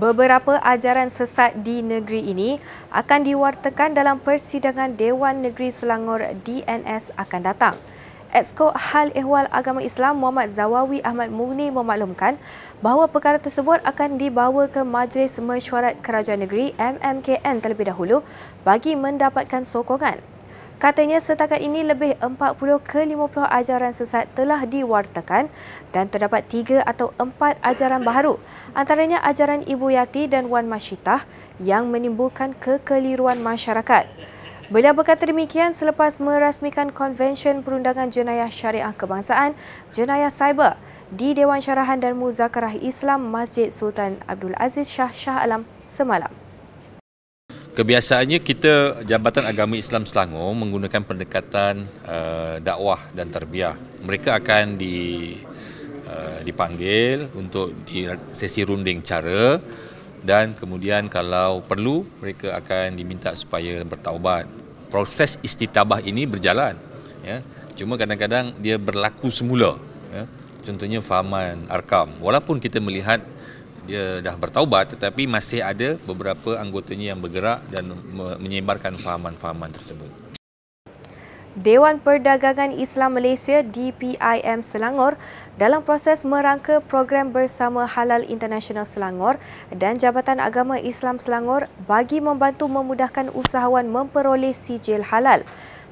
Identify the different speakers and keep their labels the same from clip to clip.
Speaker 1: Beberapa ajaran sesat di negeri ini akan diwartakan dalam persidangan Dewan Negeri Selangor DNS akan datang. Exko Hal Ehwal Agama Islam Muhammad Zawawi Ahmad Mugni memaklumkan bahawa perkara tersebut akan dibawa ke Majlis Mesyuarat Kerajaan Negeri MMKN terlebih dahulu bagi mendapatkan sokongan. Katanya setakat ini lebih 40 ke 50 ajaran sesat telah diwartakan dan terdapat 3 atau 4 ajaran baharu antaranya ajaran Ibu Yati dan Wan Masyitah yang menimbulkan kekeliruan masyarakat. Beliau berkata demikian selepas merasmikan Konvensyen Perundangan Jenayah Syariah Kebangsaan Jenayah Cyber di Dewan Syarahan dan Muzakarah Islam Masjid Sultan Abdul Aziz Shah Shah Alam semalam.
Speaker 2: Kebiasaannya kita Jabatan Agama Islam Selangor menggunakan pendekatan uh, dakwah dan terbiah. Mereka akan di uh, dipanggil untuk di sesi runding cara dan kemudian kalau perlu mereka akan diminta supaya bertaubat. Proses istitabah ini berjalan ya. Cuma kadang-kadang dia berlaku semula ya. Contohnya fahaman arkam. Walaupun kita melihat dia dah bertaubat tetapi masih ada beberapa anggotanya yang bergerak dan menyebarkan fahaman-fahaman tersebut.
Speaker 1: Dewan Perdagangan Islam Malaysia DPIM Selangor dalam proses merangka program bersama Halal International Selangor dan Jabatan Agama Islam Selangor bagi membantu memudahkan usahawan memperoleh sijil halal.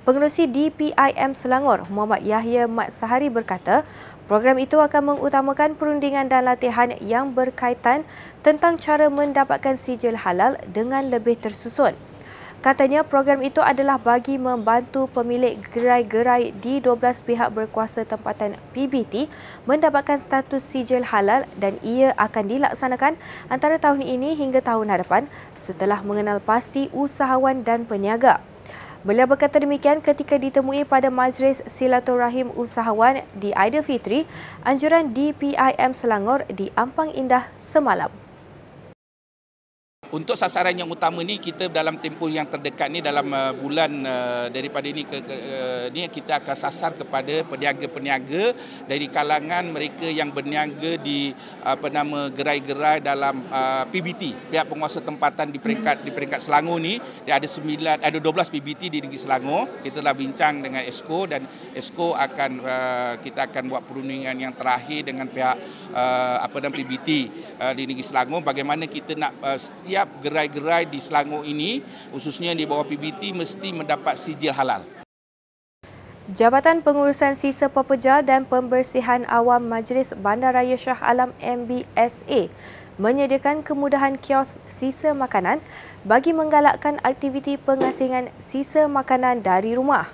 Speaker 1: Pengerusi DPIM Selangor, Muhammad Yahya Mat Sahari berkata, Program itu akan mengutamakan perundingan dan latihan yang berkaitan tentang cara mendapatkan sijil halal dengan lebih tersusun. Katanya program itu adalah bagi membantu pemilik gerai-gerai di 12 pihak berkuasa tempatan PBT mendapatkan status sijil halal dan ia akan dilaksanakan antara tahun ini hingga tahun hadapan setelah mengenal pasti usahawan dan peniaga. Beliau berkata demikian ketika ditemui pada Majlis Silaturahim Usahawan di Aidilfitri, anjuran DPIM Selangor di Ampang Indah semalam.
Speaker 3: Untuk sasaran yang utama ni kita dalam tempoh yang terdekat ni dalam uh, bulan uh, daripada ini ke, ke uh, ni kita akan sasar kepada peniaga-peniaga dari kalangan mereka yang berniaga di apa nama gerai-gerai dalam uh, PBT pihak penguasa tempatan di peringkat di peringkat Selangor ni. Dia ada 9 ada 12 PBT di negeri Selangor. Kita telah bincang dengan Esko dan Esko akan uh, kita akan buat perundingan yang terakhir dengan pihak uh, apa nama PBT uh, di negeri Selangor. Bagaimana kita nak uh, setiap setiap gerai-gerai di Selangor ini khususnya di bawah PBT mesti mendapat sijil halal.
Speaker 1: Jabatan Pengurusan Sisa Pepejal dan Pembersihan Awam Majlis Bandaraya Shah Alam MBSA menyediakan kemudahan kios sisa makanan bagi menggalakkan aktiviti pengasingan sisa makanan dari rumah.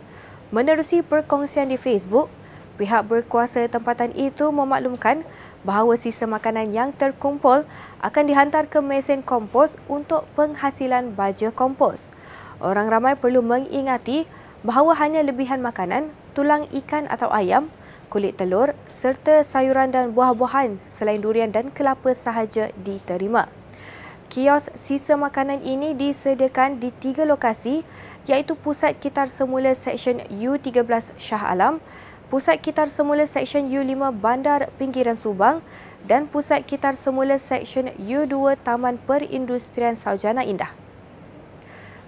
Speaker 1: Menerusi perkongsian di Facebook, pihak berkuasa tempatan itu memaklumkan bahawa sisa makanan yang terkumpul akan dihantar ke mesin kompos untuk penghasilan baja kompos. Orang ramai perlu mengingati bahawa hanya lebihan makanan, tulang ikan atau ayam, kulit telur serta sayuran dan buah-buahan selain durian dan kelapa sahaja diterima. Kios sisa makanan ini disediakan di tiga lokasi iaitu Pusat Kitar Semula Seksyen U13 Shah Alam, Pusat Kitar Semula Seksyen U5 Bandar Pinggiran Subang dan Pusat Kitar Semula Seksyen U2 Taman Perindustrian Saujana Indah.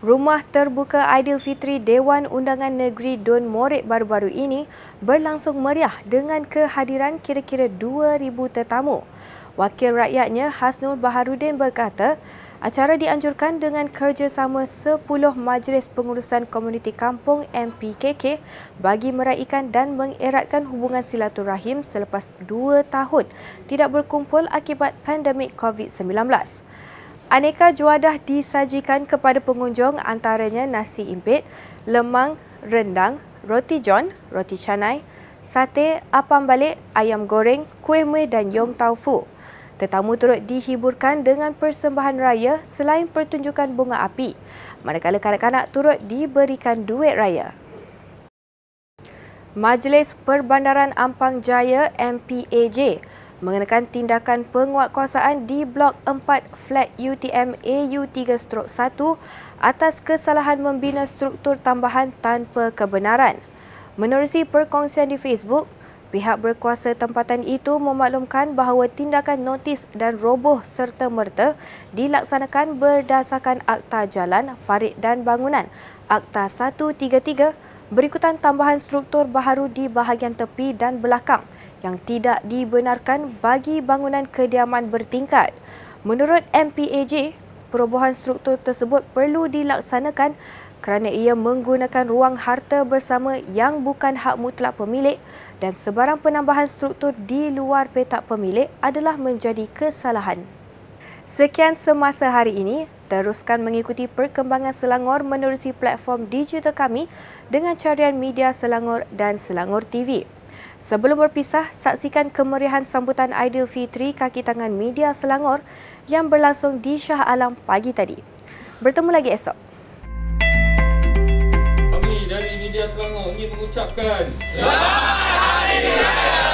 Speaker 1: Rumah terbuka Aidilfitri Dewan Undangan Negeri Don Morik baru-baru ini berlangsung meriah dengan kehadiran kira-kira 2,000 tetamu. Wakil rakyatnya Hasnul Baharudin berkata, Acara dianjurkan dengan kerjasama 10 Majlis Pengurusan Komuniti Kampung MPKK bagi meraihkan dan mengeratkan hubungan silaturahim selepas 2 tahun tidak berkumpul akibat pandemik COVID-19. Aneka juadah disajikan kepada pengunjung antaranya nasi impit, lemang, rendang, roti john, roti canai, sate, apam balik, ayam goreng, kuih muih dan yong tau fu. Tetamu turut dihiburkan dengan persembahan raya selain pertunjukan bunga api, manakala kanak-kanak turut diberikan duit raya. Majlis Perbandaran Ampang Jaya MPAJ mengenakan tindakan penguatkuasaan di Blok 4 Flat UTM AU3-1 atas kesalahan membina struktur tambahan tanpa kebenaran. Menerusi perkongsian di Facebook, Pihak berkuasa tempatan itu memaklumkan bahawa tindakan notis dan roboh serta-merta dilaksanakan berdasarkan Akta Jalan, Parit dan Bangunan Akta 133 berikutan tambahan struktur baharu di bahagian tepi dan belakang yang tidak dibenarkan bagi bangunan kediaman bertingkat. Menurut MPAJ, perubahan struktur tersebut perlu dilaksanakan kerana ia menggunakan ruang harta bersama yang bukan hak mutlak pemilik dan sebarang penambahan struktur di luar petak pemilik adalah menjadi kesalahan. Sekian semasa hari ini, teruskan mengikuti perkembangan Selangor menerusi platform digital kami dengan carian media Selangor dan Selangor TV. Sebelum berpisah, saksikan kemeriahan sambutan Aidilfitri kaki tangan media Selangor yang berlangsung di Shah Alam pagi tadi. Bertemu lagi esok.
Speaker 4: Media Selangor ingin mengucapkan Selamat Hari Raya